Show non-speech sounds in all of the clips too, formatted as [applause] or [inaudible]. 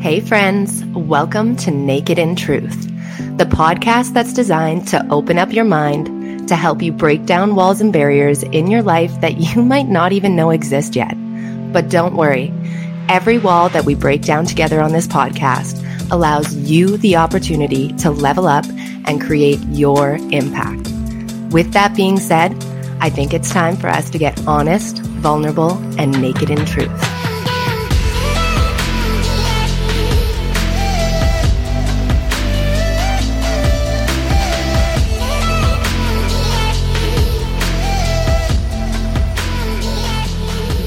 Hey, friends, welcome to Naked in Truth, the podcast that's designed to open up your mind to help you break down walls and barriers in your life that you [laughs] might not even know exist yet. But don't worry, every wall that we break down together on this podcast allows you the opportunity to level up and create your impact. With that being said, I think it's time for us to get honest, vulnerable, and naked in truth.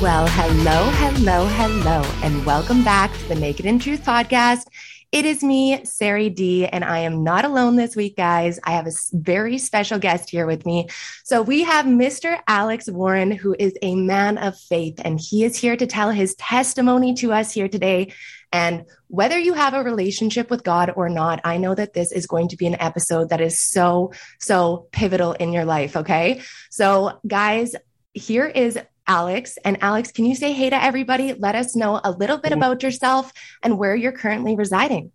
Well, hello, hello, hello, and welcome back to the Naked in Truth podcast. It is me, Sari D, and I am not alone this week, guys. I have a very special guest here with me. So we have Mr. Alex Warren, who is a man of faith, and he is here to tell his testimony to us here today. And whether you have a relationship with God or not, I know that this is going to be an episode that is so, so pivotal in your life. Okay. So, guys, here is Alex. And Alex, can you say hey to everybody? Let us know a little bit about yourself and where you're currently residing.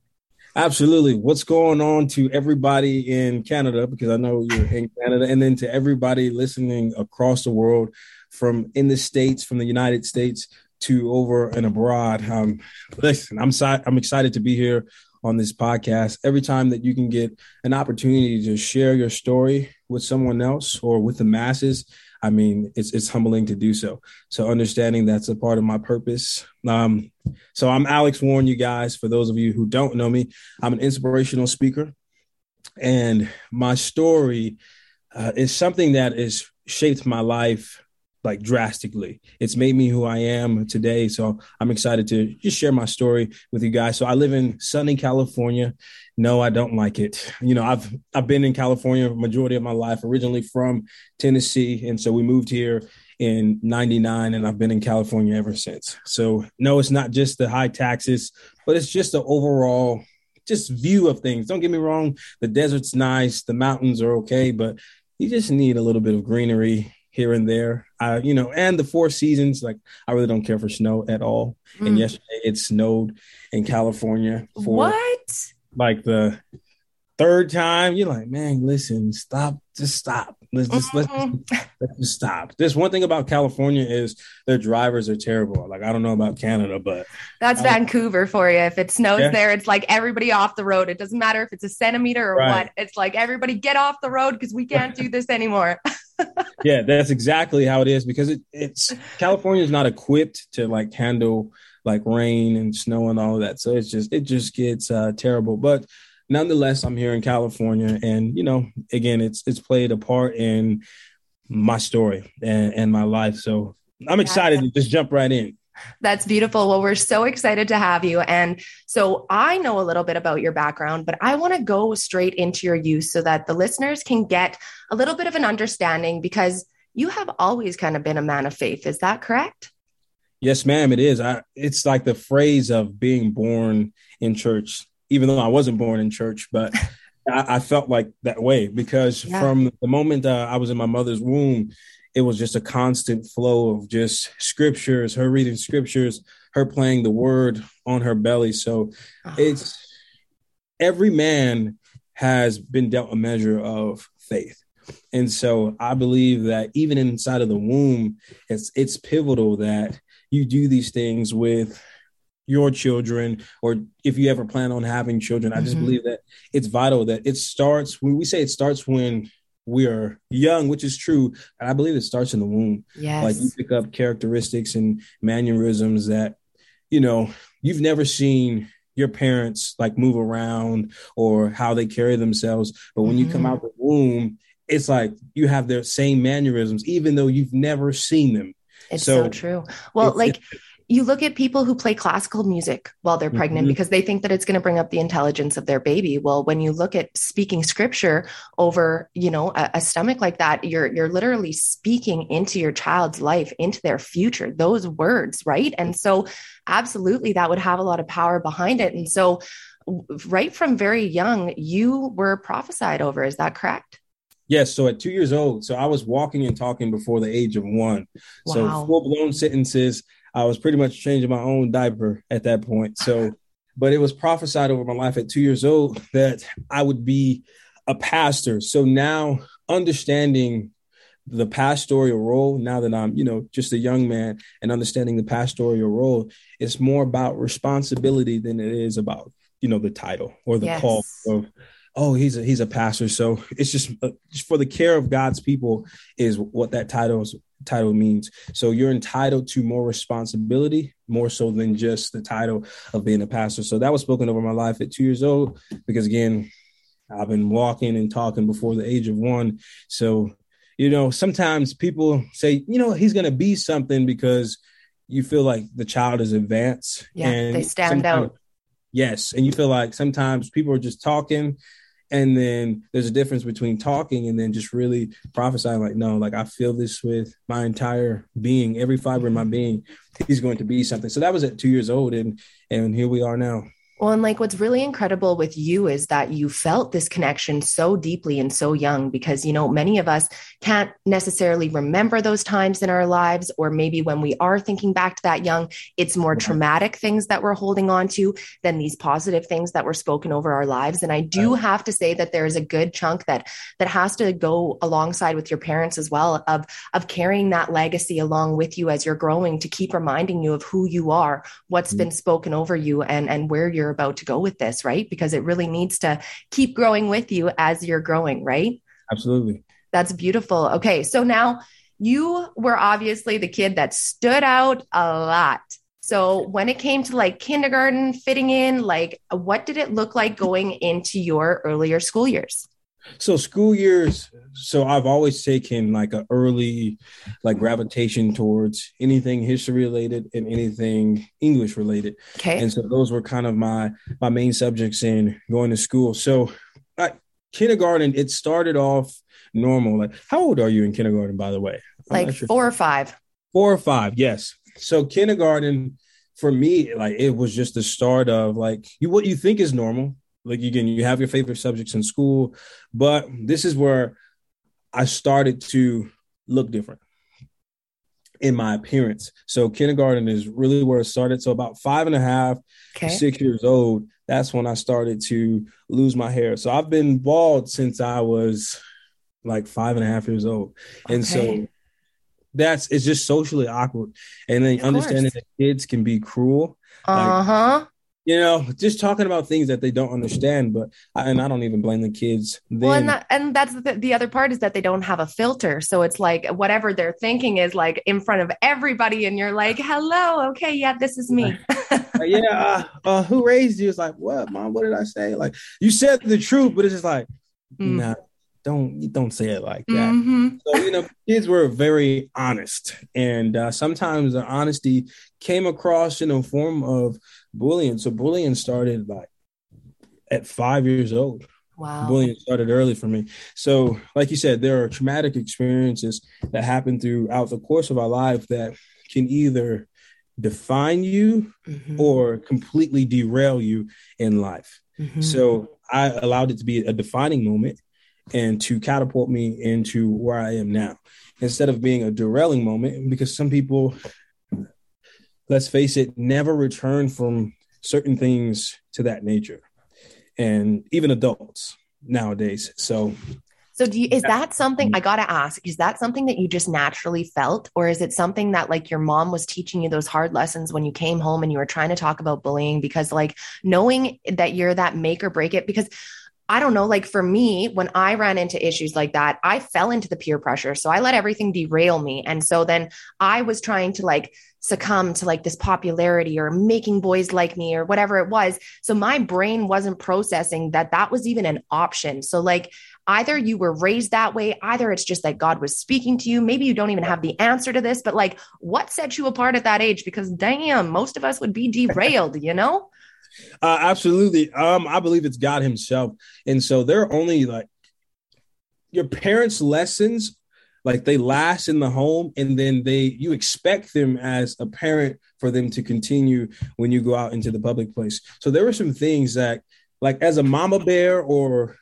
Absolutely. What's going on to everybody in Canada? Because I know you're in Canada, and then to everybody listening across the world, from in the States, from the United States to over and abroad. Um, listen, I'm, I'm excited to be here on this podcast. Every time that you can get an opportunity to share your story with someone else or with the masses, I mean, it's it's humbling to do so. So understanding that's a part of my purpose. Um, so I'm Alex Warren, you guys. For those of you who don't know me, I'm an inspirational speaker, and my story uh, is something that has shaped my life like drastically. It's made me who I am today. So I'm excited to just share my story with you guys. So I live in sunny California. No, I don't like it. You know, I've I've been in California majority of my life, originally from Tennessee, and so we moved here in 99 and I've been in California ever since. So no, it's not just the high taxes, but it's just the overall just view of things. Don't get me wrong, the desert's nice, the mountains are okay, but you just need a little bit of greenery here and there. Uh, you know, and the four seasons, like I really don't care for snow at all. Mm. And yesterday it snowed in California for what? Like the third time. You're like, man, listen, stop, just stop. Let's just let's, just, [laughs] let's just stop. This one thing about California is their drivers are terrible. Like I don't know about Canada, but that's I, Vancouver for you. If it snows yeah. there, it's like everybody off the road. It doesn't matter if it's a centimeter or right. what. It's like everybody get off the road because we can't do this anymore. [laughs] [laughs] yeah, that's exactly how it is because it, it's California is not equipped to like handle like rain and snow and all of that. So it's just it just gets uh, terrible. But nonetheless, I'm here in California, and you know, again, it's it's played a part in my story and, and my life. So I'm excited to just jump right in. That's beautiful. Well, we're so excited to have you. And so I know a little bit about your background, but I want to go straight into your use so that the listeners can get a little bit of an understanding because you have always kind of been a man of faith. Is that correct? Yes, ma'am, it is. I, it's like the phrase of being born in church even though I wasn't born in church, but [laughs] I, I, felt like that way because yeah. from the moment uh, I was in my mother's womb, it was just a constant flow of just scriptures, her reading scriptures, her playing the word on her belly. So oh. it's every man has been dealt a measure of faith. And so I believe that even inside of the womb, it's it's pivotal that you do these things with your children or if you ever plan on having children i just mm-hmm. believe that it's vital that it starts when we say it starts when we are young which is true and i believe it starts in the womb yes. like you pick up characteristics and mannerisms that you know you've never seen your parents like move around or how they carry themselves but when mm-hmm. you come mm-hmm. out the womb it's like you have their same mannerisms even though you've never seen them it's so, so true well like you look at people who play classical music while they're pregnant mm-hmm. because they think that it's going to bring up the intelligence of their baby well when you look at speaking scripture over you know a, a, stomach like that you're you're literally speaking into your child's life into their future those words right and so absolutely that would have a lot of power behind it and so right from very young you were prophesied over is that correct Yes. So at two years old, so I was walking and talking before the age of one. Wow. So full blown sentences. I was pretty much changing my own diaper at that point. So but it was prophesied over my life at two years old that I would be a pastor. So now understanding the pastoral role now that I'm, you know, just a young man and understanding the pastoral role, it's more about responsibility than it is about, you know, the title or the yes. call of, oh, he's a, he's a pastor. So it's just, uh, just for the care of God's people is what that title is, title means. So you're entitled to more responsibility, more so than just the title of being a pastor. So that was spoken over my life at two years old, because again, I've been walking and talking before the age of one. So you know, sometimes people say, you know, he's going to be something because you feel like the child is advanced. Yeah, and they stand out. Yes, and you feel like sometimes people are just talking, and then there's a difference between talking and then just really prophesying. Like, no, like I feel this with my entire being, every fiber in my being. He's going to be something. So that was at two years old, and and here we are now. Well, and like what's really incredible with you is that you felt this connection so deeply and so young because, you know, many of us can't necessarily remember those times in our lives, or maybe when we are thinking back to that young, it's more traumatic things that we're holding on to than these positive things that were spoken over our lives. And I do have to say that there is a good chunk that that has to go alongside with your parents as well of of carrying that legacy along with you as you're growing to keep reminding you of who you are, what's mm-hmm. been spoken over you and and where you're you're about to go with this, right? Because it really needs to keep growing with you as you're growing, right? Absolutely. That's beautiful. Okay. So now you were obviously the kid that stood out a lot. So when it came to like kindergarten fitting in, like what did it look like going into your earlier school years? So school years, so I've always taken like an early like gravitation towards anything history related and anything English related. Okay. And so those were kind of my my main subjects in going to school. So like kindergarten, it started off normal. Like how old are you in kindergarten, by the way? I'm like sure. four or five. Four or five, yes. So kindergarten for me, like it was just the start of like you what you think is normal like again, you have your favorite subjects in school, but this is where I started to look different in my appearance. So kindergarten is really where it started. So about five and a half, okay. six years old, that's when I started to lose my hair. So I've been bald since I was like five and a half years old. Okay. And so that's it's just socially awkward. And then of understanding course. that kids can be cruel. Uh-huh. Like, you know, just talking about things that they don't understand. But and I don't even blame the kids. Then, well, and that, and that's the, the other part is that they don't have a filter, so it's like whatever they're thinking is like in front of everybody, and you're like, "Hello, okay, yeah, this is me." [laughs] yeah, uh, uh, who raised you? It's like, what, mom? What did I say? Like, you said the truth, but it's just like, mm. nah, don't don't say it like that. Mm-hmm. So you know, kids were very honest, and uh, sometimes the honesty came across in a form of bullying. So bullying started like at five years old. Wow. Bullying started early for me. So, like you said, there are traumatic experiences that happen throughout the course of our life that can either define you mm-hmm. or completely derail you in life. Mm-hmm. So, I allowed it to be a defining moment and to catapult me into where I am now instead of being a derailing moment because some people let's face it never return from certain things to that nature. And even adults nowadays. So so do you, is that something I got to ask is that something that you just naturally felt? Or is it something that like your mom was teaching you those hard lessons when you came home and you were trying to talk about bullying? Because like knowing that you're that make or break it because I don't know, like for me, when I ran into issues like that, I fell into the peer pressure. So I let everything derail me. And so then I was trying to like succumb to like this popularity or making boys like me or whatever it was. So my brain wasn't processing that that was even an option. So like either you were raised that way, either it's just that God was speaking to you. Maybe you don't even have the answer to this, but like what set you apart at that age? Because damn, most of us would be derailed, you know? Uh, absolutely. Um, I believe it's God Himself, and so they're only like your parents' lessons. Like they last in the home, and then they you expect them as a parent for them to continue when you go out into the public place. So there were some things that, like as a mama bear or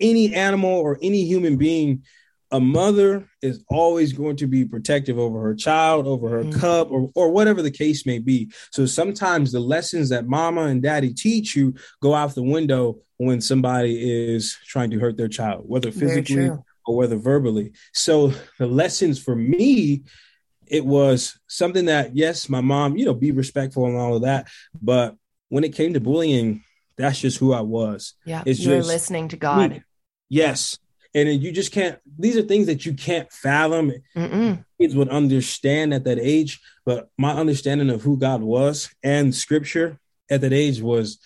any animal or any human being, a mother is always going to be protective over her child, over her mm-hmm. cub, or, or whatever the case may be. So sometimes the lessons that mama and daddy teach you go out the window when somebody is trying to hurt their child, whether physically or whether verbally. So the lessons for me, it was something that, yes, my mom, you know, be respectful and all of that. But when it came to bullying, that's just who I was. Yeah. It's you're just listening to God. Me. Yes and you just can't these are things that you can't fathom Mm-mm. kids would understand at that age but my understanding of who god was and scripture at that age was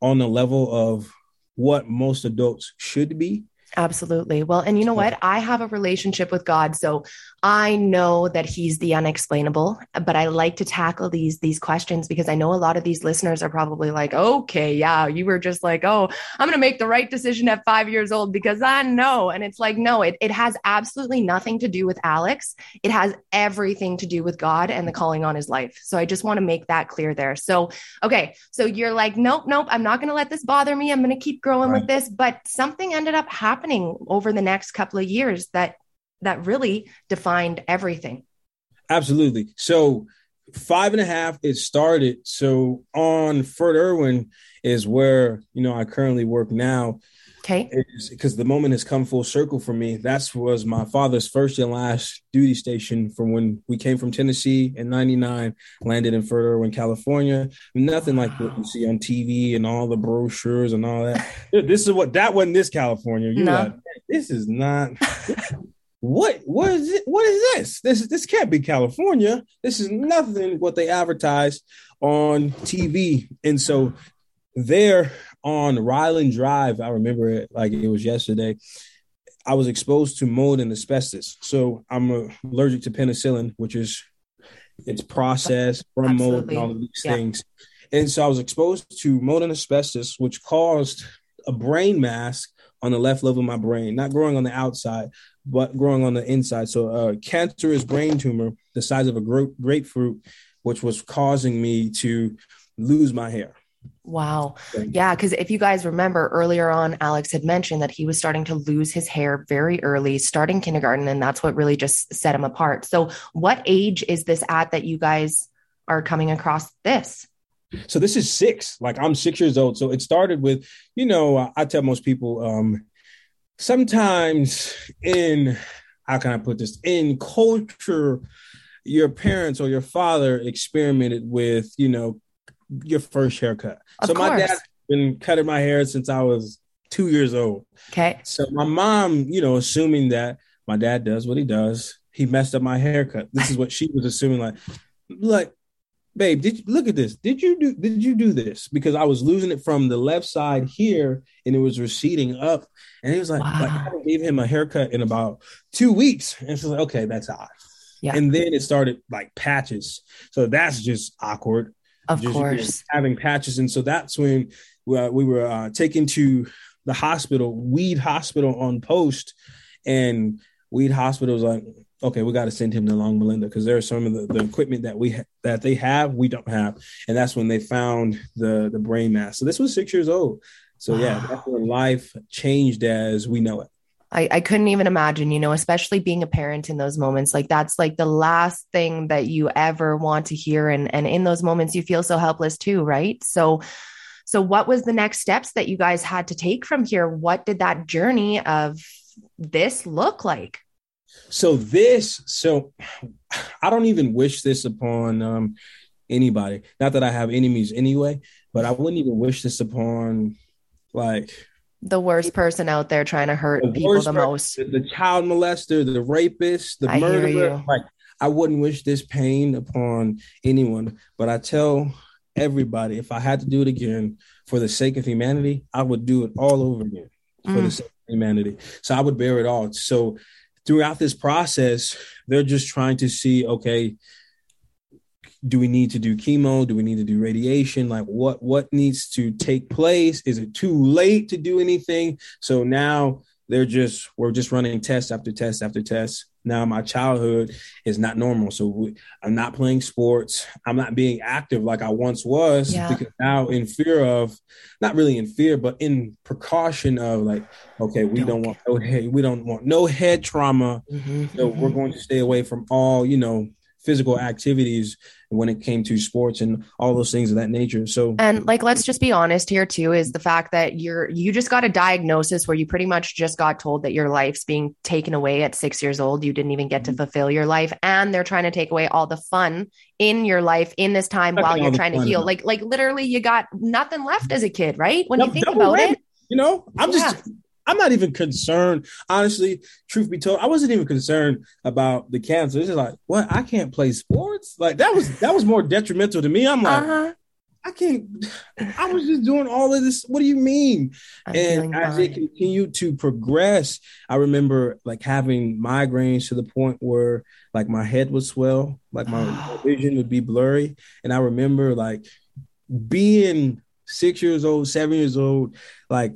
on the level of what most adults should be Absolutely. Well, and you know what? I have a relationship with God, so I know that he's the unexplainable, but I like to tackle these these questions because I know a lot of these listeners are probably like, "Okay, yeah, you were just like, "Oh, I'm going to make the right decision at 5 years old because I know." And it's like, "No, it it has absolutely nothing to do with Alex. It has everything to do with God and the calling on his life." So I just want to make that clear there. So, okay, so you're like, "Nope, nope, I'm not going to let this bother me. I'm going to keep growing right. with this." But something ended up happening happening over the next couple of years that that really defined everything. Absolutely. So five and a half it started. So on fort irwin is where you know i currently work now Okay. Because the moment has come full circle for me. That was my father's first and last duty station from when we came from Tennessee in 99, landed in Fort Irwin, California. Nothing like what you see on TV and all the brochures and all that. this is what that wasn't this California. You no. like, this is not what what is it? What is this? This this can't be California. This is nothing what they advertise on TV. And so there on Ryland Drive, I remember it like it was yesterday. I was exposed to mold and asbestos. So I'm allergic to penicillin, which is it's processed from mold and all of these yeah. things. And so I was exposed to mold and asbestos, which caused a brain mass on the left lobe of my brain, not growing on the outside, but growing on the inside. So a cancerous brain tumor the size of a grapefruit, which was causing me to lose my hair. Wow. Yeah. Because if you guys remember earlier on, Alex had mentioned that he was starting to lose his hair very early, starting kindergarten. And that's what really just set him apart. So, what age is this at that you guys are coming across this? So, this is six. Like, I'm six years old. So, it started with, you know, I tell most people um, sometimes in, how can I put this, in culture, your parents or your father experimented with, you know, your first haircut. Of so course. my dad's been cutting my hair since I was two years old. Okay. So my mom, you know, assuming that my dad does what he does, he messed up my haircut. This is what she was assuming. Like, like, babe, did you look at this? Did you do? Did you do this? Because I was losing it from the left side here, and it was receding up. And he was like, wow. like I gave him a haircut in about two weeks, and she's like, okay, that's odd. Yeah. And then it started like patches. So that's just awkward. Of just, course. You know, having patches. And so that's when uh, we were uh, taken to the hospital, Weed Hospital on post. And Weed Hospital was like, okay, we got to send him to Loma Linda because there are some of the, the equipment that we ha- that they have, we don't have. And that's when they found the the brain mass. So this was six years old. So wow. yeah, that's when life changed as we know it. I, I couldn't even imagine, you know, especially being a parent in those moments. Like that's like the last thing that you ever want to hear. And and in those moments you feel so helpless too, right? So so what was the next steps that you guys had to take from here? What did that journey of this look like? So this, so I don't even wish this upon um anybody. Not that I have enemies anyway, but I wouldn't even wish this upon like the worst person out there trying to hurt the people the most. The, the, child molester, the rapist, the I murderer. Like I wouldn't wish this pain upon anyone, but I tell everybody if I had to do it again for the sake of humanity, I would do it all over again for mm. the sake of humanity. So I would bear it all. So throughout this process, they're just trying to see, okay, do we need to do chemo do we need to do radiation like what what needs to take place is it too late to do anything so now they're just we're just running test after test after test now my childhood is not normal. So we, I'm not playing sports. I'm not being active like I once was yeah. because now in fear of, not really in fear, but in precaution of like, okay, we don't, don't want no head, we don't want no head trauma. Mm-hmm, so mm-hmm. we're going to stay away from all, you know, physical activities when it came to sports and all those things of that nature. So and like let's just be honest here too is the fact that you're you just got a diagnosis where you pretty much just got told that your life's being taken away at 6 years old. You didn't even get to mm-hmm. fulfill your life and they're trying to take away all the fun in your life in this time while you're trying to heal. Like like literally you got nothing left as a kid, right? When you think about it. You know, I'm yeah. just I'm not even concerned. Honestly, truth be told, I wasn't even concerned about the cancer. It's just like, what? I can't play sports. Like that was that was more detrimental to me. I'm like, uh-huh. I can't. I was just doing all of this. What do you mean? I'm and as it continued to progress, I remember like having migraines to the point where like my head would swell, like my [sighs] vision would be blurry, and I remember like being six years old, seven years old, like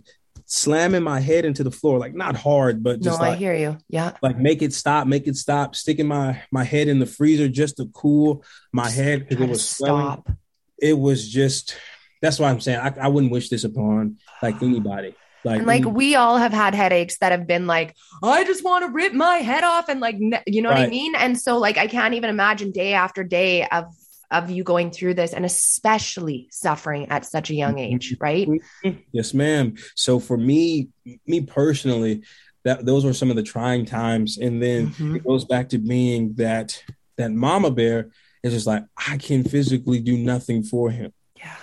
slamming my head into the floor, like not hard, but just no, like, I hear you. Yeah. Like make it stop, make it stop, sticking my my head in the freezer just to cool my head because it was stop. Swelling. It was just that's why I'm saying I, I wouldn't wish this upon like [sighs] anybody. Like, and like we all have had headaches that have been like, I just want to rip my head off, and like, you know right. what I mean. And so, like, I can't even imagine day after day of of you going through this and especially suffering at such a young mm-hmm. age, right? Yes, ma'am. So for me, me personally, that those were some of the trying times. And then mm-hmm. it goes back to being that that mama bear is just like, I can physically do nothing for him. Yeah.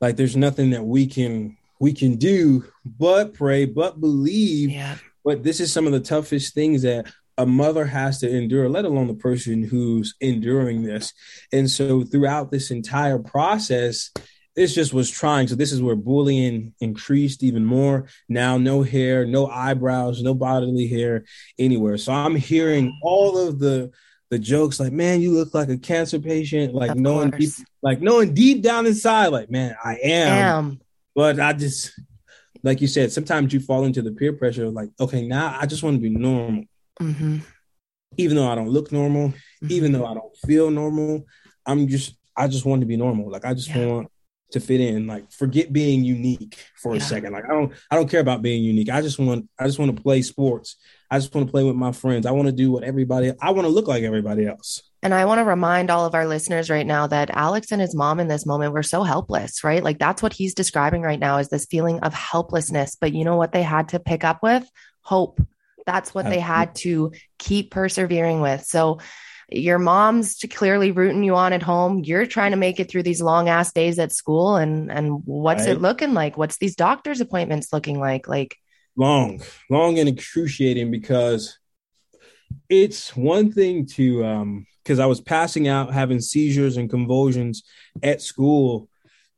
Like there's nothing that we can we can do but pray, but believe. Yeah. But this is some of the toughest things that a mother has to endure, let alone the person who's enduring this. And so throughout this entire process, this just was trying. So this is where bullying increased even more. Now, no hair, no eyebrows, no bodily hair anywhere. So I'm hearing all of the the jokes like, man, you look like a cancer patient, like of knowing deep, like knowing deep down inside, like, man, I am. am. But I just like you said, sometimes you fall into the peer pressure, like, okay, now I just want to be normal. Mm-hmm. Even though I don't look normal, mm-hmm. even though I don't feel normal, I'm just I just want to be normal. Like I just yeah. want to fit in. Like forget being unique for yeah. a second. Like I don't I don't care about being unique. I just want I just want to play sports. I just want to play with my friends. I want to do what everybody I want to look like everybody else. And I want to remind all of our listeners right now that Alex and his mom in this moment were so helpless, right? Like that's what he's describing right now is this feeling of helplessness. But you know what they had to pick up with? Hope. That's what they had to keep persevering with. So your mom's clearly rooting you on at home. You're trying to make it through these long ass days at school. And and what's right. it looking like? What's these doctor's appointments looking like? Like long, long and excruciating because it's one thing to um because I was passing out, having seizures and convulsions at school,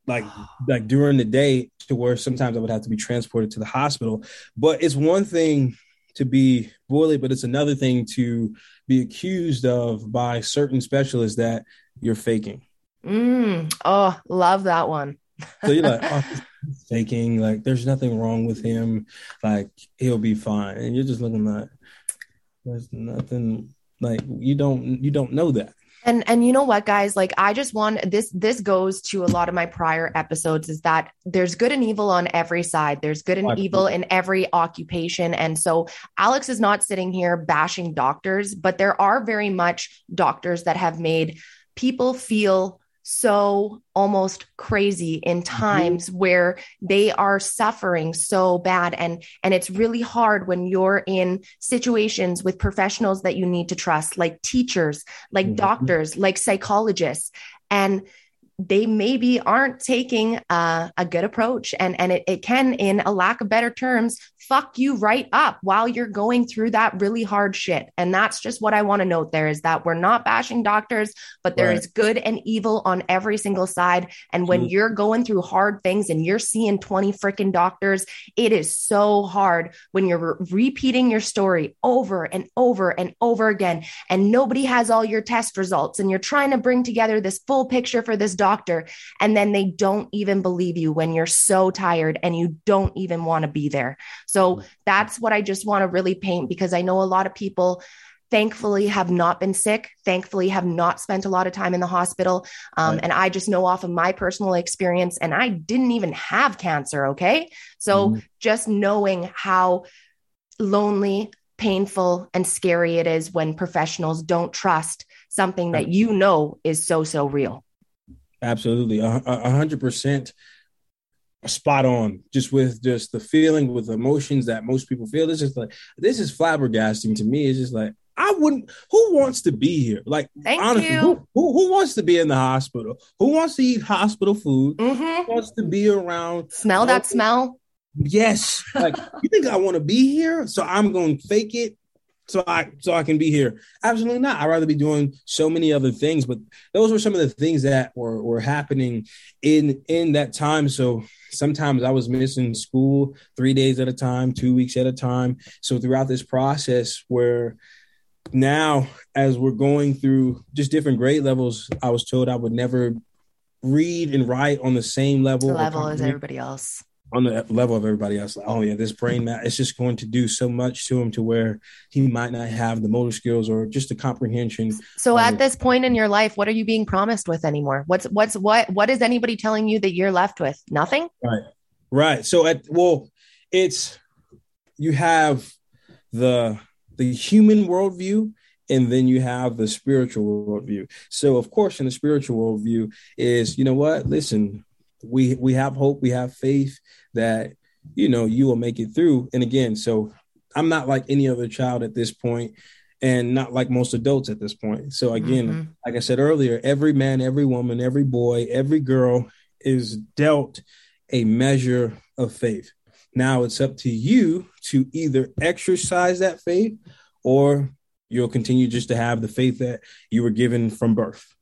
like [sighs] like during the day, to where sometimes I would have to be transported to the hospital. But it's one thing to be bullied, but it's another thing to be accused of by certain specialists that you're faking. Mm. Oh, love that one. so you're like, [laughs] oh, faking. Like, there's nothing wrong with him. Like, he'll be fine. And you're just looking like, there's nothing. Like, you don't you don't know that. And and you know what guys? Like I just want this this goes to a lot of my prior episodes is that there's good and evil on every side. There's good and evil in every occupation. And so Alex is not sitting here bashing doctors, but there are very much doctors that have made people feel so almost crazy in mm-hmm. times mm-hmm. where they are suffering so bad and and it's really hard when you're in situations with professionals that you need to trust like teachers like mm-hmm. doctors like psychologists and they maybe aren't taking a, a good approach and and it, it can in a lack of better terms fuck you right up while you're going through that really hard shit. And that's just what I want to note there is that we're not bashing doctors, but there right. is good and evil on every single side. And when mm-hmm. you're going through hard things and you're seeing 20 freaking doctors, it is so hard when you're re- repeating your story over and over and over again. And nobody has all your test results and you're trying to bring together this full picture for this doctor. Doctor and then they don't even believe you when you're so tired and you don't even want to be there. So so that's what I just want to really paint because I know a lot of people thankfully have not been sick thankfully have not spent a lot of time in the hospital um, right. and i just know off of my personal experience and i didn't even have cancer okay so mm-hmm. just knowing how lonely painful and scary it is when professionals don't trust something that you know is so so real absolutely a hundred percent spot on just with just the feeling with emotions that most people feel it's just like this is flabbergasting to me it's just like I wouldn't. Who wants to be here? Like, Thank honestly, who, who, who, wants to be in the hospital? Who wants to eat hospital food? Mm-hmm. Who wants to be around? Smell that smell. Yes. Like, you think I want to be here? So I'm going to fake it so I so I can be here. Absolutely not. I'd rather be doing so many other things. But those were some of the things that were were happening in in that time. So sometimes I was missing school three days at a time, two weeks at a time. So throughout this process where now as we're going through just different grade levels, I was told I would never read and write on the same level, level as everybody else. On the level of everybody else, like, oh yeah, this brain mat, it's just going to do so much to him to where he might not have the motor skills or just the comprehension. So at this point in your life, what are you being promised with anymore? What's what's what what is anybody telling you that you're left with? Nothing. Right, right. So at well, it's you have the the human worldview and then you have the spiritual worldview. So, of course, in the spiritual worldview is, you know what? Listen, we we have hope, we have faith that you know you will make it through. And again, so I'm not like any other child at this point, and not like most adults at this point. So again, mm-hmm. like I said earlier, every man, every woman, every boy, every girl is dealt a measure of faith. Now it's up to you to either exercise that faith or you'll continue just to have the faith that you were given from birth.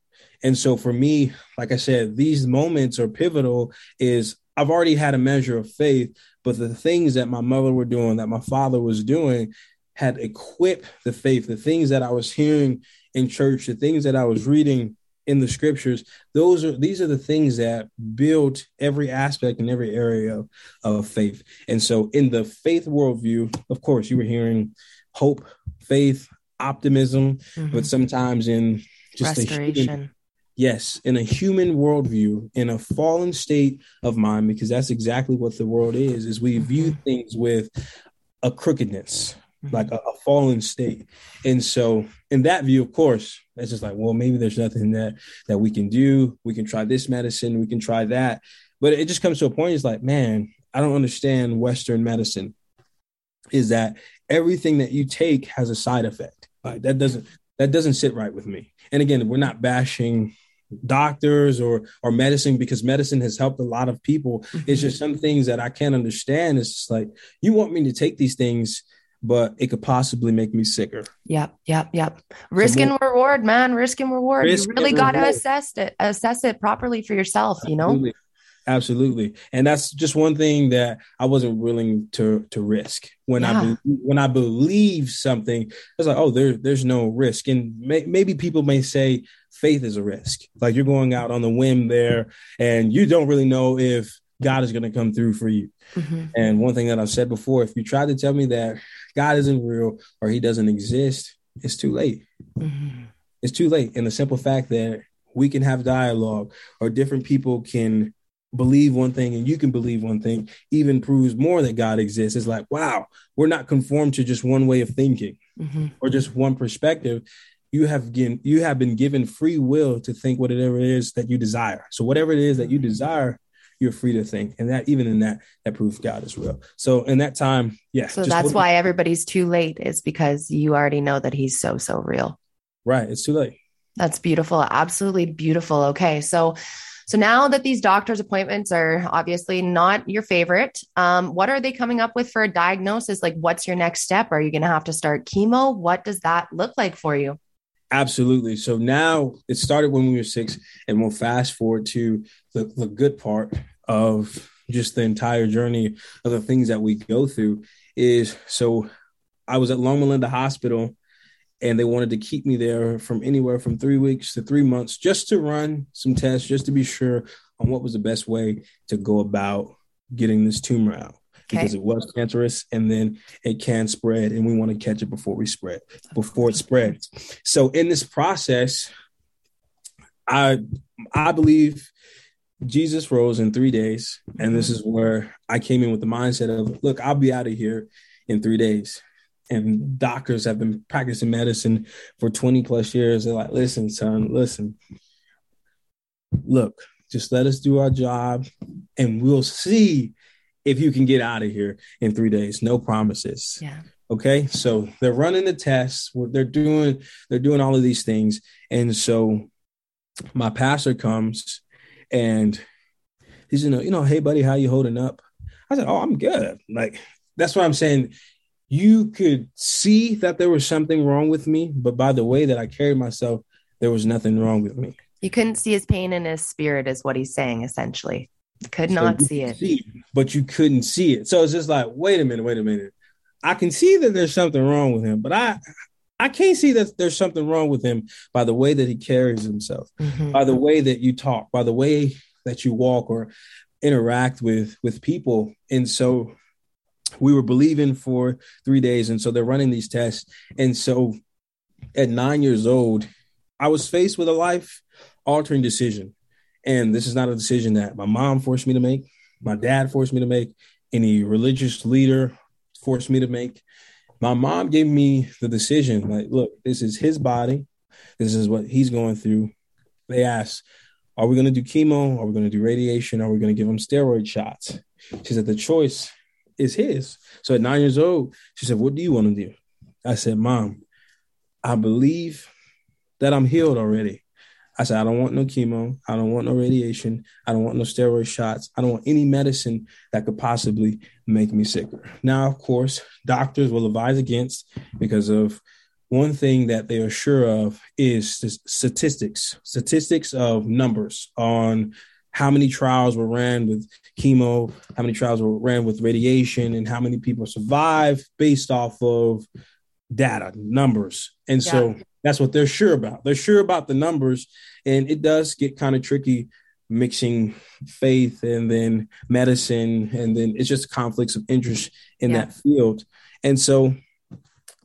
And so for me, like I said, these moments are pivotal is I've already had a measure of faith, but the things that my mother were doing, that my father was doing, had equipped the faith. The things that I was hearing in church, the things that I was reading in the scriptures those are these are the things that built every aspect and every area of, of faith and so in the faith worldview of course you were hearing hope faith optimism mm-hmm. but sometimes in just restoration yes in a human worldview in a fallen state of mind because that's exactly what the world is is we mm-hmm. view things with a crookedness like a, a, fallen state. And so, in that view, of course, it's just like, well, maybe there's nothing that that we can do. We can try this medicine, we can try that, but it just comes to a point. It's like, man, I don't understand Western medicine. Is that everything that you take has a side effect? Like that doesn't that doesn't sit right with me. And again, we're not bashing doctors or or medicine because medicine has helped a lot of people. Mm-hmm. It's just some things that I can't understand. It's just like you want me to take these things but it could possibly make me sicker. Yep, yep, yep. Risk so and reward, man. Risk and reward. Risk you really got to assess it, assess it properly for yourself. Absolutely. You know. Absolutely, and that's just one thing that I wasn't willing to to risk when yeah. I be, when I believe something. It's like, oh, there there's no risk, and may, maybe people may say faith is a risk. Like you're going out on the whim there, and you don't really know if God is going to come through for you. Mm-hmm. And one thing that I've said before, if you try to tell me that God isn't real or he doesn't exist, it's too late. Mm-hmm. It's too late. And the simple fact that we can have dialogue or different people can believe one thing and you can believe one thing even proves more that God exists. It's like, wow, we're not conformed to just one way of thinking mm-hmm. or just one perspective. You have been you have been given free will to think whatever it is that you desire. So whatever it is that you desire, you're free to think. And that even in that, that proves God is real. So in that time, yeah. So that's why everybody's too late is because you already know that he's so, so real. Right. It's too late. That's beautiful. Absolutely beautiful. Okay. So so now that these doctor's appointments are obviously not your favorite, um, what are they coming up with for a diagnosis? Like, what's your next step? Are you going to have to start chemo? What does that look like for you? Absolutely. So now it started when we were six, and we'll fast forward to the, the good part of just the entire journey of the things that we go through. Is so I was at Loma Linda Hospital, and they wanted to keep me there from anywhere from three weeks to three months just to run some tests, just to be sure on what was the best way to go about getting this tumor out. because it was cancerous and then it can spread and we want to catch it before we spread before it spreads. So in this process i i believe jesus rose in three days and this is where i came in with the mindset of look i'll be out of here in three days and doctors have been practicing medicine for 20 plus years they're like listen son listen look just let us do our job and we'll see if you can get out of here in three days. No promises. Yeah. Okay. So they're running the tests. They're doing, they're doing all of these things. And so my pastor comes and he's, you know, you know, hey buddy, how you holding up? I said, Oh, I'm good. Like, that's what I'm saying. You could see that there was something wrong with me, but by the way that I carried myself, there was nothing wrong with me. You couldn't see his pain in his spirit, is what he's saying, essentially. Could not see it. See, but you couldn't see it. So it's just like, wait a minute, wait a minute. I can see that there's something wrong with him, but I I can't see that there's something wrong with him by the way that he carries himself, mm-hmm. by the way that you talk, by the way that you walk or interact with with people. And so we were believing for three days. And so they're running these tests. And so at nine years old, I was faced with a life altering decision. And this is not a decision that my mom forced me to make, my dad forced me to make, any religious leader forced me to make. My mom gave me the decision like, look, this is his body. This is what he's going through. They asked, are we going to do chemo? Are we going to do radiation? Are we going to give him steroid shots? She said, the choice is his. So at nine years old, she said, what do you want to do? I said, mom, I believe that I'm healed already. I said, I don't want no chemo. I don't want no radiation. I don't want no steroid shots. I don't want any medicine that could possibly make me sicker. Now, of course, doctors will advise against because of one thing that they are sure of is statistics, statistics of numbers on how many trials were ran with chemo, how many trials were ran with radiation, and how many people survive based off of data, numbers. And yeah. so that's what they're sure about. They're sure about the numbers, and it does get kind of tricky mixing faith and then medicine, and then it's just conflicts of interest in yeah. that field. And so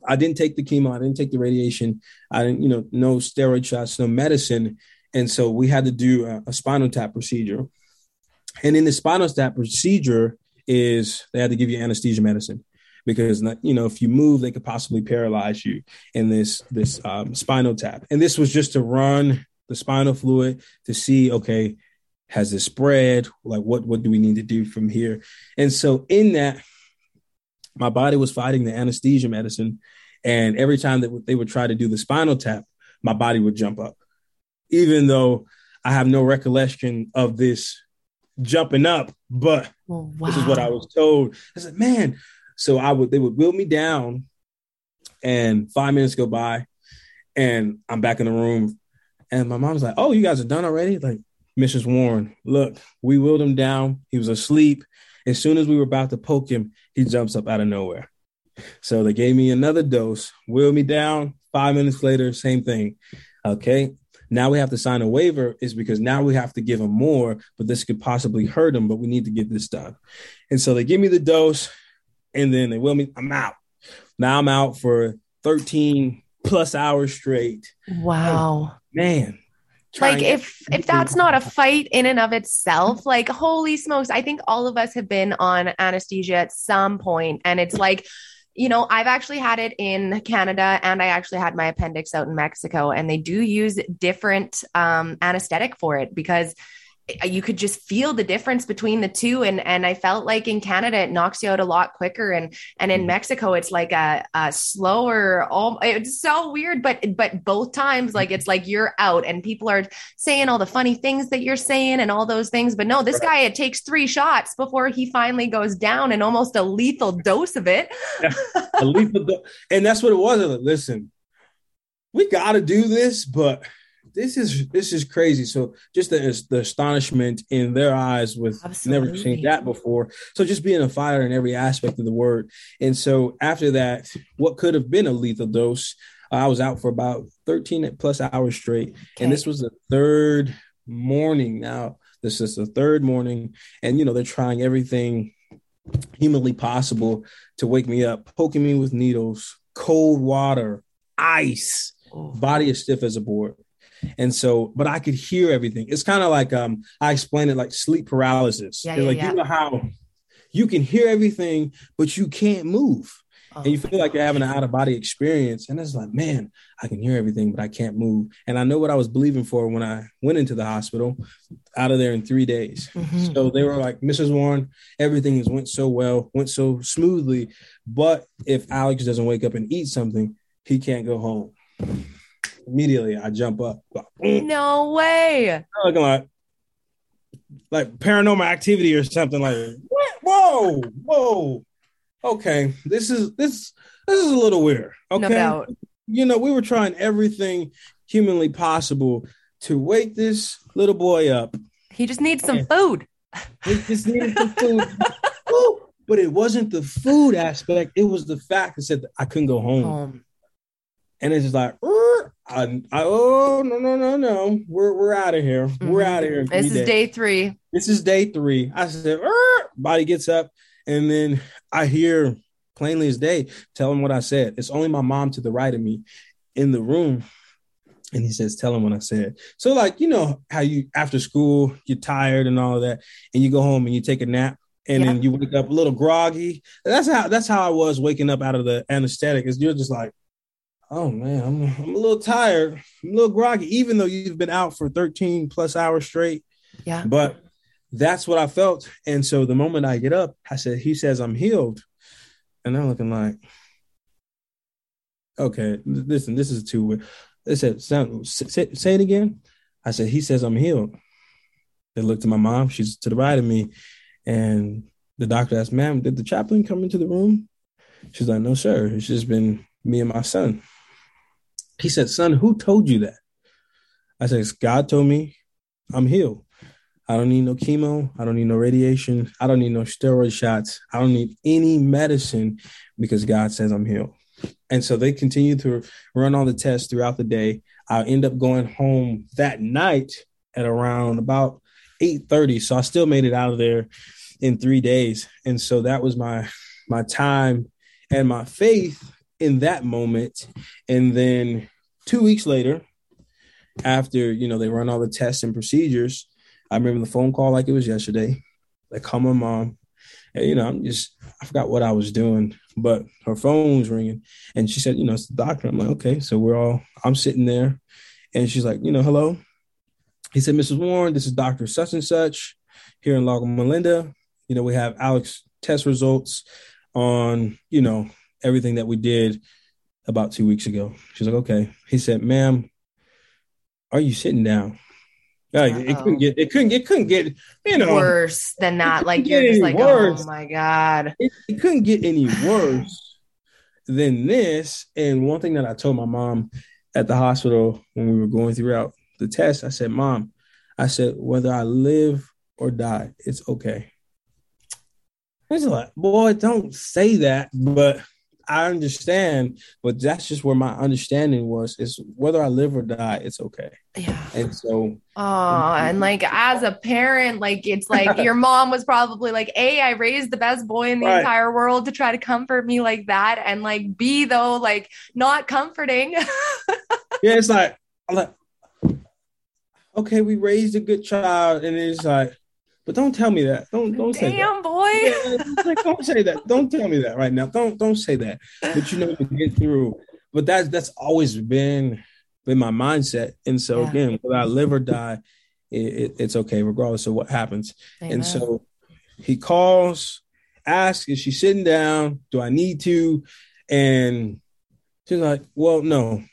I didn't take the chemo, I didn't take the radiation, I didn't, you know, no steroid shots, no medicine. And so we had to do a, a spinal tap procedure. And in the spinal tap procedure is they had to give you anesthesia medicine because you know if you move they could possibly paralyze you in this this um, spinal tap. And this was just to run the spinal fluid to see okay has it spread? Like what what do we need to do from here? And so in that my body was fighting the anesthesia medicine. And every time that they would try to do the spinal tap my body would jump up even though i have no recollection of this jumping up but wow. Oh, this is what i was told i said man so I would they would wheel me down, and five minutes go by, and I'm back in the room, and my mom's like, "Oh, you guys are done already?" Like, Mrs. Warren, look, we wheeled him down. He was asleep. As soon as we were about to poke him, he jumps up out of nowhere. So they gave me another dose, wheeled me down. Five minutes later, same thing. Okay. Now we have to sign a waiver, is because now we have to give him more, but this could possibly hurt him, but we need to get this done. And so they give me the dose and then they will me. I'm out. Now I'm out for 13 plus hours straight. Wow, oh, man. Like if if that's not a fight in and of itself, like holy smokes, I think all of us have been on anesthesia at some point, and it's like you know, I've actually had it in Canada and I actually had my appendix out in Mexico, and they do use different um, anesthetic for it because you could just feel the difference between the two. And and I felt like in Canada it knocks you out a lot quicker. And and in mm-hmm. Mexico it's like a, a slower all it's so weird but but both times like it's like you're out and people are saying all the funny things that you're saying and all those things. But no this guy it takes 3 shots before he finally goes down and almost a lethal dose of it. Yeah, a lethal do- and that's what it was. Listen we got to do this but this is this is crazy. So just the the astonishment in their eyes with Absolutely. never seen that before. So just being a fighter in every aspect of the word. And so after that, what could have been a lethal dose, uh, I was out for about 13 plus hours straight. Okay. And this was the third morning now. This is the third morning. And you know, they're trying everything humanly possible to wake me up, poking me with needles, cold water, ice, oh. body as stiff as a board. And so, but I could hear everything. It's kind of like um, I explain it like sleep paralysis. Yeah, yeah, like yeah. you know how you can hear everything, but you can't move. Oh, and you feel like you're having an out of body experience. And it's like, man, I can hear everything, but I can't move. And I know what I was believing for when I went into the hospital out of there in three days. Mm-hmm. So they were like, Mrs. Warren, everything has went so well, went so smoothly. But if Alex doesn't wake up and eat something, he can't go home. Immediately, I jump up. No way. Looking like, like paranormal activity or something like, what? whoa, whoa okay, this is this this is a little weird. Okay. No. You know, we were trying everything humanly possible to wake this little boy up. He just needs some food. [laughs] He just needed some food. but it wasn't the food aspect. It was the fact that said that I couldn't go home. home. And it's just like, I, I, oh no no no no, we're we're out of here. Mm-hmm. We're out of here. This is days. day three. This is day three. I said, body gets up. And then I hear plainly as day tell him what I said. It's only my mom to the right of me in the room. And he says, Tell him what I said. So, like, you know, how you after school, you're tired and all of that, and you go home and you take a nap and yeah. then you wake up a little groggy. That's how that's how I was waking up out of the anesthetic. Is you're just like, oh man, I'm I'm a little tired, I'm a little groggy, even though you've been out for 13 plus hours straight. Yeah. But that's what I felt. And so the moment I get up, I said, He says I'm healed. And I'm looking like, okay, listen, this is too weird. They said, say, say it again. I said, He says I'm healed. They looked at my mom, she's to the right of me. And the doctor asked, ma'am, did the chaplain come into the room? She's like, no, sir. It's just been me and my son. He said, son, who told you that? I said, God told me I'm healed. I don't need no chemo. I don't need no radiation. I don't need no steroid shots. I don't need any medicine because God says I'm healed. And so they continue to run all the tests throughout the day. I end up going home that night at around about 8:30. So I still made it out of there in three days. And so that was my my time and my faith in that moment. And then two weeks later, after you know they run all the tests and procedures, I remember the phone call like it was yesterday. They call my mom. And, you know, I'm just, I forgot what I was doing, but her phone was ringing and she said, you know, it's the doctor. I'm like, okay. So we're all, I'm sitting there and she's like, you know, hello. He said, Mrs. Warren, this is Dr. Such and Such here in Loma Linda. You know, we have Alex test results on, you know, everything that we did about two weeks ago. She's like, okay. He said, ma'am, are you sitting down? Like, it couldn't get it couldn't it couldn't get you know worse than that. Like you're just like, oh worse. oh my god. It, it couldn't get any worse than this. And one thing that I told my mom at the hospital when we were going throughout the test, I said, Mom, I said, whether I live or die, it's okay. It's like, boy, don't say that, but I understand, but that's just where my understanding was is whether I live or die, it's okay. Yeah. And so Oh, and like as a parent, like it's like [laughs] your mom was probably like, A, I raised the best boy in the right. entire world to try to comfort me like that. And like B though, like not comforting. [laughs] yeah, it's like I'm like, okay, we raised a good child, and it's like but don't tell me that. Don't don't say Damn, that. boy. Yeah, don't say that. Don't tell me that right now. Don't don't say that. But you know to get through. But that's that's always been been my mindset. And so yeah. again, whether I live or die, it, it, it's okay regardless of what happens. Amen. And so he calls, asks, is she sitting down? Do I need to? And she's like, well, no.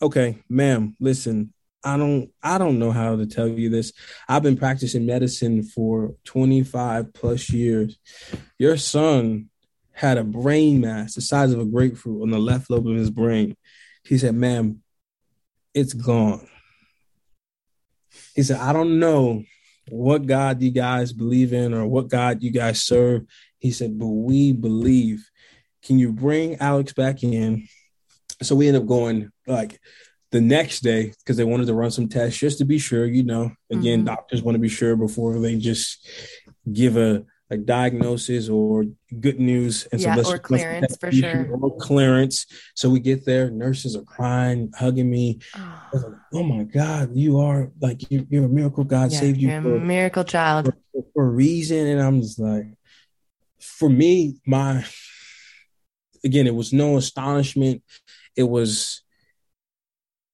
Okay, ma'am, listen, I don't I don't know how to tell you this. I've been practicing medicine for 25 plus years. Your son had a brain mass the size of a grapefruit on the left lobe of his brain. He said, "Ma'am, it's gone." He said, "I don't know what God you guys believe in or what God you guys serve." He said, "But we believe. Can you bring Alex back in?" So we end up going like the next day because they wanted to run some tests just to be sure. You know, again, mm-hmm. doctors want to be sure before they just give a like diagnosis or good news. And so let's, or clearance let's for sure. Or clearance. So we get there, nurses are crying, hugging me. Oh, like, oh my God, you are like you, are a miracle. God yeah, saved you. You're for, a miracle child for, for a reason. And I'm just like, for me, my again, it was no astonishment. It was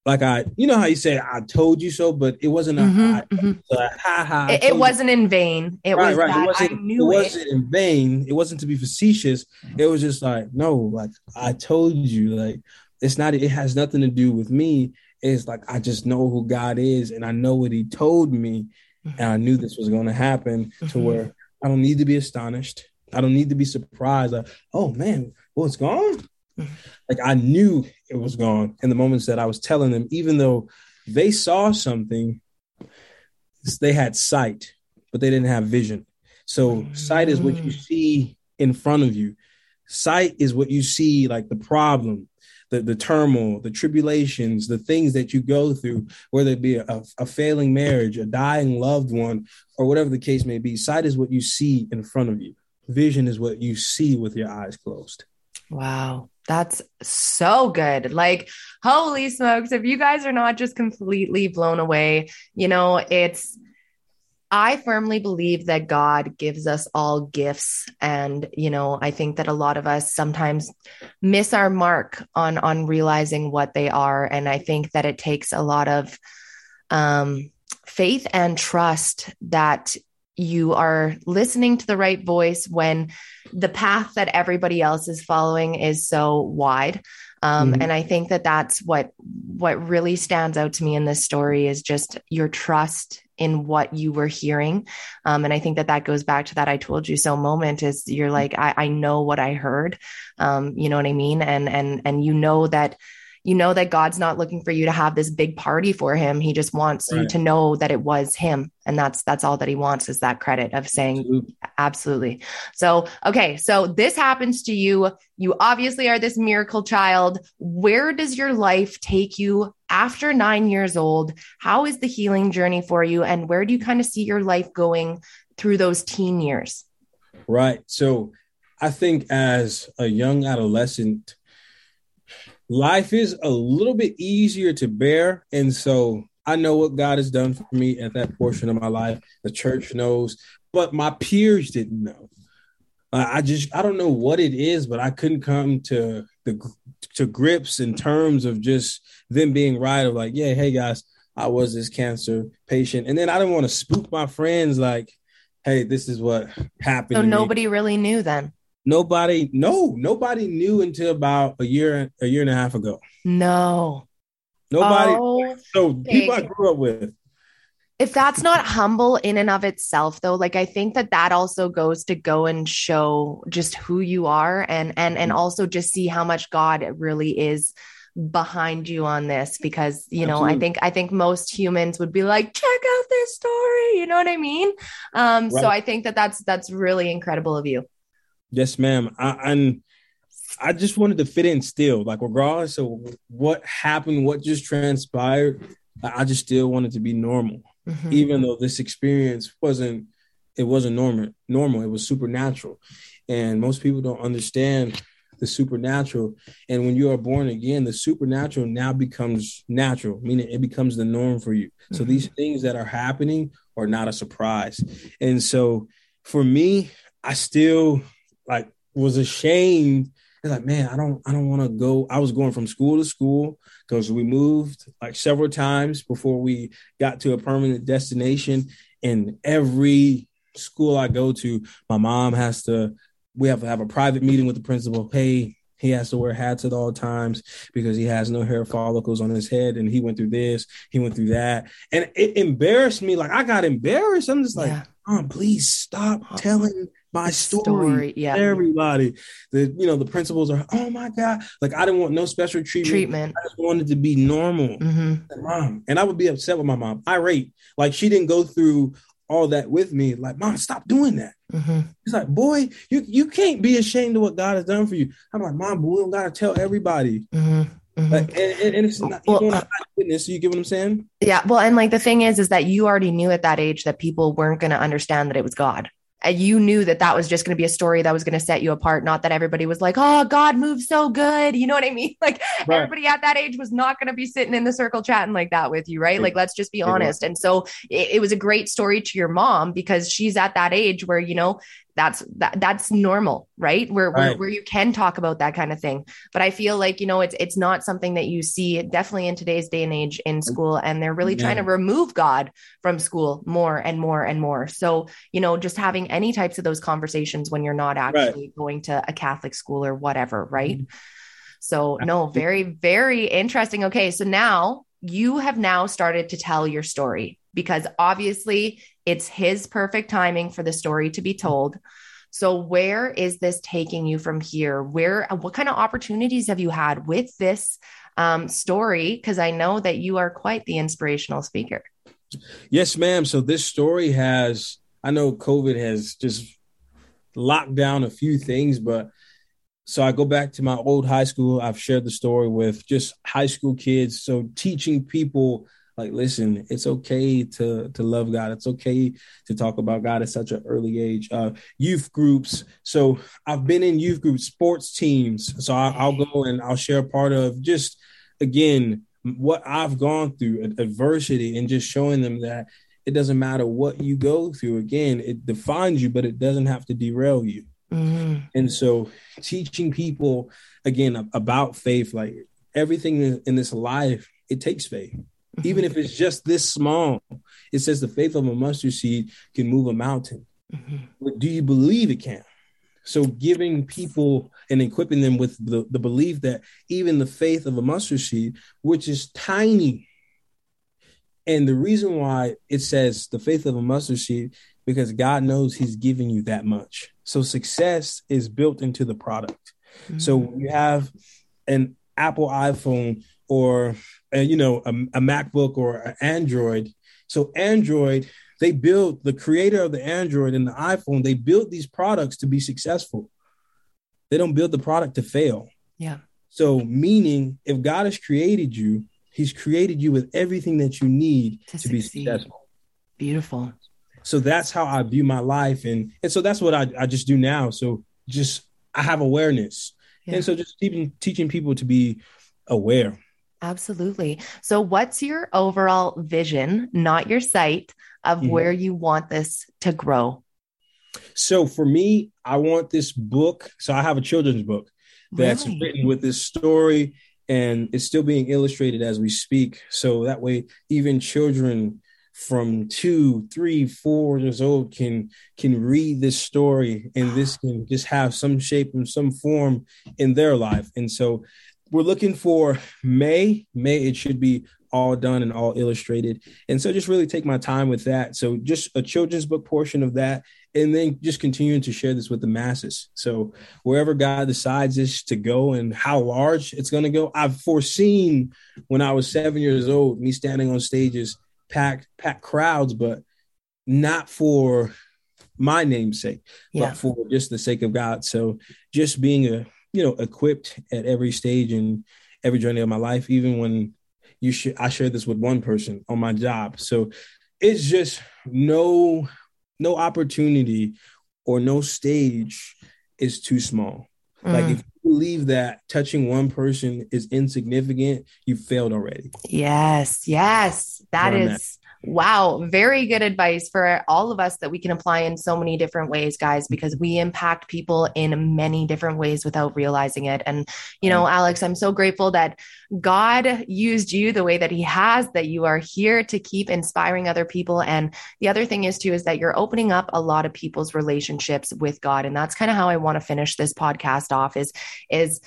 like I, you know how you say I told you so, but it wasn't a, mm-hmm, I, mm-hmm. a ha ha. It, it wasn't in vain. It right, was right. it wasn't, I knew it, it wasn't in vain. It wasn't to be facetious. It was just like no, like I told you, like it's not. It has nothing to do with me. It's like I just know who God is, and I know what He told me, and I knew this was going to happen. Mm-hmm. To where I don't need to be astonished. I don't need to be surprised. Like, oh man, what's gone? Like I knew it was gone in the moments that I was telling them, even though they saw something, they had sight, but they didn't have vision. So sight is what you mm. see in front of you. Sight is what you see, like the problem, the, the turmoil, the tribulations, the things that you go through, whether it be a, a failing marriage, a dying loved one, or whatever the case may be. Sight is what you see in front of you. Vision is what you see with your eyes closed. Wow. That's so good. Like, holy smokes. If you guys are not just completely blown away, you know, it's, I firmly believe that God gives us all gifts. And, you know, I think that a lot of us sometimes miss our mark on, on realizing what they are. And I think that it takes a lot of, um, faith and trust that you are listening to the right voice when the path that everybody else is following is so wide. Um, mm-hmm. and i think that that's what what really stands out to me in this story is just your trust in what you were hearing. Um, and i think that that goes back to that i told you so moment is you're like i, I know what i heard. Um, you know what i mean? And and and you know that you know that God's not looking for you to have this big party for him. He just wants right. you to know that it was him. And that's that's all that he wants is that credit of saying absolutely. absolutely. So, okay, so this happens to you. You obviously are this miracle child. Where does your life take you after 9 years old? How is the healing journey for you and where do you kind of see your life going through those teen years? Right. So, I think as a young adolescent, life is a little bit easier to bear. And so I know what God has done for me at that portion of my life. The church knows, but my peers didn't know. I just I don't know what it is, but I couldn't come to the to grips in terms of just them being right of like, yeah, hey guys, I was this cancer patient, and then I didn't want to spook my friends like, hey, this is what happened. So nobody me. really knew then nobody no nobody knew until about a year a year and a half ago. No. Nobody oh, so people i grew up with. If that's not humble in and of itself though like i think that that also goes to go and show just who you are and and and also just see how much god really is behind you on this because you know Absolutely. i think i think most humans would be like check out this story you know what i mean? Um right. so i think that that's that's really incredible of you Yes, ma'am. I, and I just wanted to fit in still, like regardless of what happened, what just transpired, I just still wanted to be normal, mm-hmm. even though this experience wasn't it wasn't normal. Normal, it was supernatural, and most people don't understand the supernatural. And when you are born again, the supernatural now becomes natural, meaning it becomes the norm for you. Mm-hmm. So these things that are happening are not a surprise. And so for me, I still like was ashamed. It's like, man, I don't, I don't want to go. I was going from school to school because we moved like several times before we got to a permanent destination. And every school I go to, my mom has to. We have to have a private meeting with the principal. Hey, he has to wear hats at all times because he has no hair follicles on his head and he went through this he went through that and it embarrassed me like i got embarrassed i'm just like yeah. oh please stop telling my story, story yeah. everybody. The you know the principals are oh my god, like I didn't want no special treatment. Treatment. I just wanted to be normal. Mm-hmm. mom, and I would be upset with my mom, irate, like she didn't go through all that with me. Like mom, stop doing that. Mm-hmm. It's like boy, you you can't be ashamed of what God has done for you. I'm like mom, but we don't gotta tell everybody. Mm-hmm. Mm-hmm. Like, and, and, it's not well, you uh, witness. You get what I'm saying? Yeah. Well, and like the thing is, is that you already knew at that age that people weren't going to understand that it was God Uh, you knew that that was just going to be a story that was going to set you apart. Not that everybody was like, oh, God moves so good. You know what I mean? [laughs] Like right. everybody at that age was not going to be sitting in the circle chatting like that with you, right? Like, let's just be honest. And so it, it was a great story to your mom because she's at that age where, you know, that's that that's normal right where, right. where where you can talk about that kind of thing but i feel like you know it's it's not something that you see definitely in today's day and age in school and they're really yeah. trying to remove god from school more and more and more so you know just having any types of those conversations when you're not actually right. going to a catholic school or whatever right mm-hmm. so no very very interesting okay so now you have now started to tell your story because obviously it's his perfect timing for the story to be told. So where is this taking you from here? Where what kind of opportunities have you had with this um, story? Because I know that you are quite the inspirational speaker. Yes, ma'am. So this story has I know COVID has just locked down a few things, but so I go back to my old high school. I've shared the story with just high school kids. So teaching people like listen it's okay to to love god. It's okay to talk about god at such an early age. Uh youth groups. So i've been in youth groups sports teams. So I, i'll go and i'll share part of just again what i've gone through adversity and just showing them that it doesn't matter what you go through. Again it defines you but it doesn't have to derail you. Mm-hmm. and so teaching people again about faith like everything in this life it takes faith even if it's just this small. It says the faith of a mustard seed can move a mountain. Mm-hmm. But do you believe it can? So giving people and equipping them with the, the belief that even the faith of a mustard seed, which is tiny, and the reason why it says the faith of a mustard seed, because God knows He's giving you that much. So success is built into the product. Mm-hmm. So you have an Apple iPhone or a, you know a, a MacBook or an Android. So Android, they build the creator of the Android and the iPhone. They build these products to be successful. They don't build the product to fail. Yeah. So meaning, if God has created you, He's created you with everything that you need to, to be successful. Beautiful. So that's how I view my life, and and so that's what I, I just do now. So just I have awareness, yeah. and so just teaching teaching people to be aware Absolutely. So, what's your overall vision, not your sight, of mm-hmm. where you want this to grow? So, for me, I want this book. So, I have a children's book that's really? written with this story and it's still being illustrated as we speak. So that way, even children from two, three, four years old can can read this story, and this can just have some shape and some form in their life. And so we're looking for May. May it should be all done and all illustrated. And so just really take my time with that. So just a children's book portion of that and then just continuing to share this with the masses. So wherever God decides this to go and how large it's going to go, I've foreseen when I was 7 years old me standing on stages packed packed crowds but not for my namesake, yeah. but for just the sake of God. So just being a you know equipped at every stage and every journey of my life even when you should i share this with one person on my job. So it's just no no opportunity or no stage is too small. Mm. like if you believe that touching one person is insignificant you failed already. Yes yes that is Wow, very good advice for all of us that we can apply in so many different ways, guys, because we impact people in many different ways without realizing it. And, you know, Alex, I'm so grateful that God used you the way that He has, that you are here to keep inspiring other people. And the other thing is, too, is that you're opening up a lot of people's relationships with God. And that's kind of how I want to finish this podcast off is, is,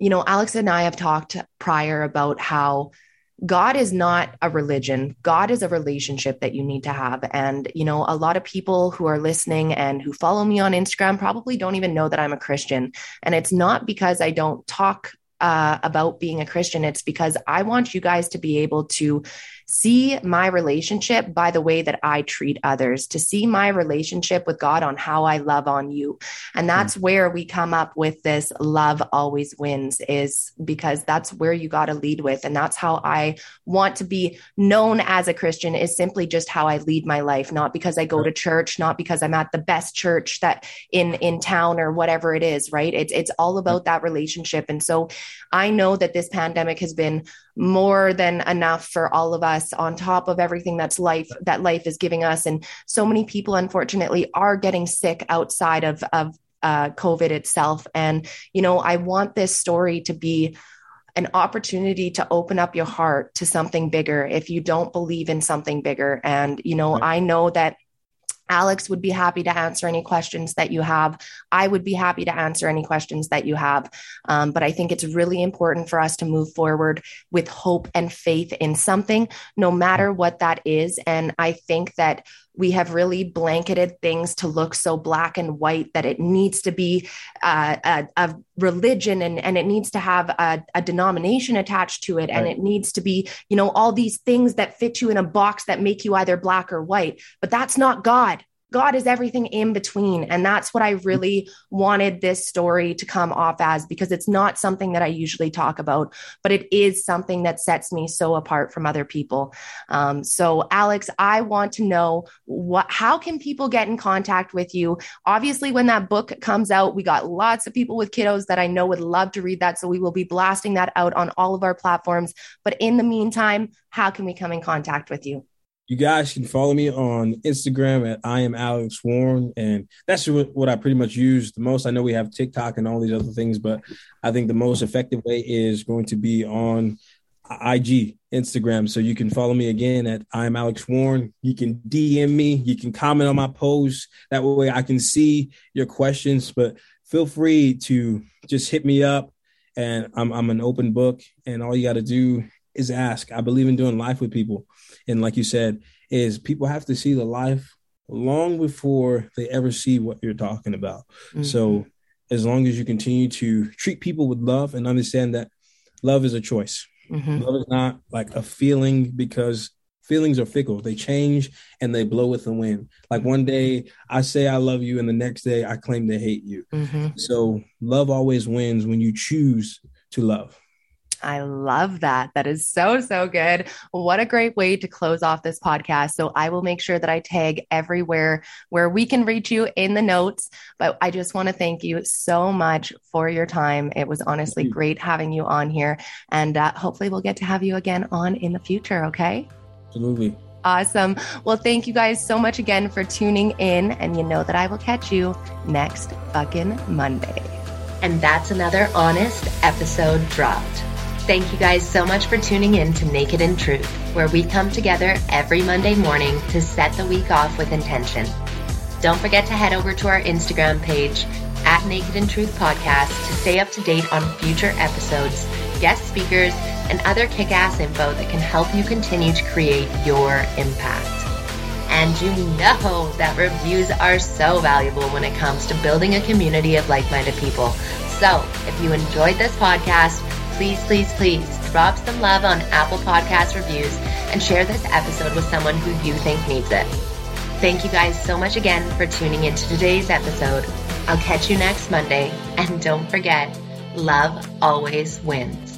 you know, Alex and I have talked prior about how God is not a religion. God is a relationship that you need to have. And, you know, a lot of people who are listening and who follow me on Instagram probably don't even know that I'm a Christian. And it's not because I don't talk uh, about being a Christian. It's because I want you guys to be able to see my relationship by the way that I treat others, to see my relationship with God on how I love on you. And that's mm. where we come up with this love always wins, is because that's where you got to lead with. And that's how I want to be known as a Christian, is simply just how I lead my life, not because I go to church, not because I'm at the best church that in in town or whatever it is, right? It's it's all about that relationship. And so I know that this pandemic has been more than enough for all of us on top of everything that's life that life is giving us. And so many people unfortunately are getting sick outside of of uh, covid itself. And you know i want this story to be an opportunity to open up your heart to something bigger if you don't believe in something bigger. And you know right. i know that Alex would be happy to answer any questions that you have. I would be happy to answer any questions that you have. Um, but I think it's really important for us to move forward with hope and faith in something, no matter what that is. And I think that we have really blanketed things to look so black and white that it needs to be uh, a, a, religion and, and it needs to have a, a denomination attached to it. Right. and it needs to be you know all these things that fit you in a box that make you either black or white. But that's not god God is everything in between. And that's what I really wanted this story to come off as because it's not something that I usually talk about, but it is something that sets me so apart from other people. Um, so, Alex, I want to know what, how can people get in contact with you? Obviously, when that book comes out, we got lots of people with kiddos that I know would love to read that. So, we will be blasting that out on all of our platforms. But in the meantime, how can we come in contact with you? You guys can follow me on Instagram at I am Alex Warren, and that's what I pretty much use the most. I know we have TikTok and all these other things, but I think the most effective way is going to be on IG, Instagram. So you can follow me again at I am Alex Warren. You can DM me, you can comment on my posts. That way I can see your questions, but feel free to just hit me up. And I'm, I'm an open book, and all you got to do is ask. I believe in doing life with people. And like you said, is people have to see the life long before they ever see what you're talking about. Mm-hmm. So as long as you continue to treat people with love and understand that love is a choice. Mm-hmm. Love is not like a feeling because feelings are fickle. They change and they blow with the wind. Like one day I say I love you and the next day I claim to hate you. Mm-hmm. So love always wins when you choose to love. I love that. That is so, so good. What a great way to close off this podcast. So I will make sure that I tag everywhere where we can reach you in the notes. But I just want to thank you so much for your time. It was honestly great having you on here. And uh, hopefully we'll get to have you again on in the future. Okay. Absolutely. Awesome. Well, thank you guys so much again for tuning in. And you know that I will catch you next fucking Monday. And that's another honest episode dropped. Thank you guys so much for tuning in to Naked in Truth, where we come together every Monday morning to set the week off with intention. Don't forget to head over to our Instagram page at Naked in Truth Podcast to stay up to date on future episodes, guest speakers, and other kick ass info that can help you continue to create your impact. And you know that reviews are so valuable when it comes to building a community of like minded people. So if you enjoyed this podcast, please, please, please drop some love on Apple Podcast reviews and share this episode with someone who you think needs it. Thank you guys so much again for tuning into today's episode. I'll catch you next Monday. And don't forget, love always wins.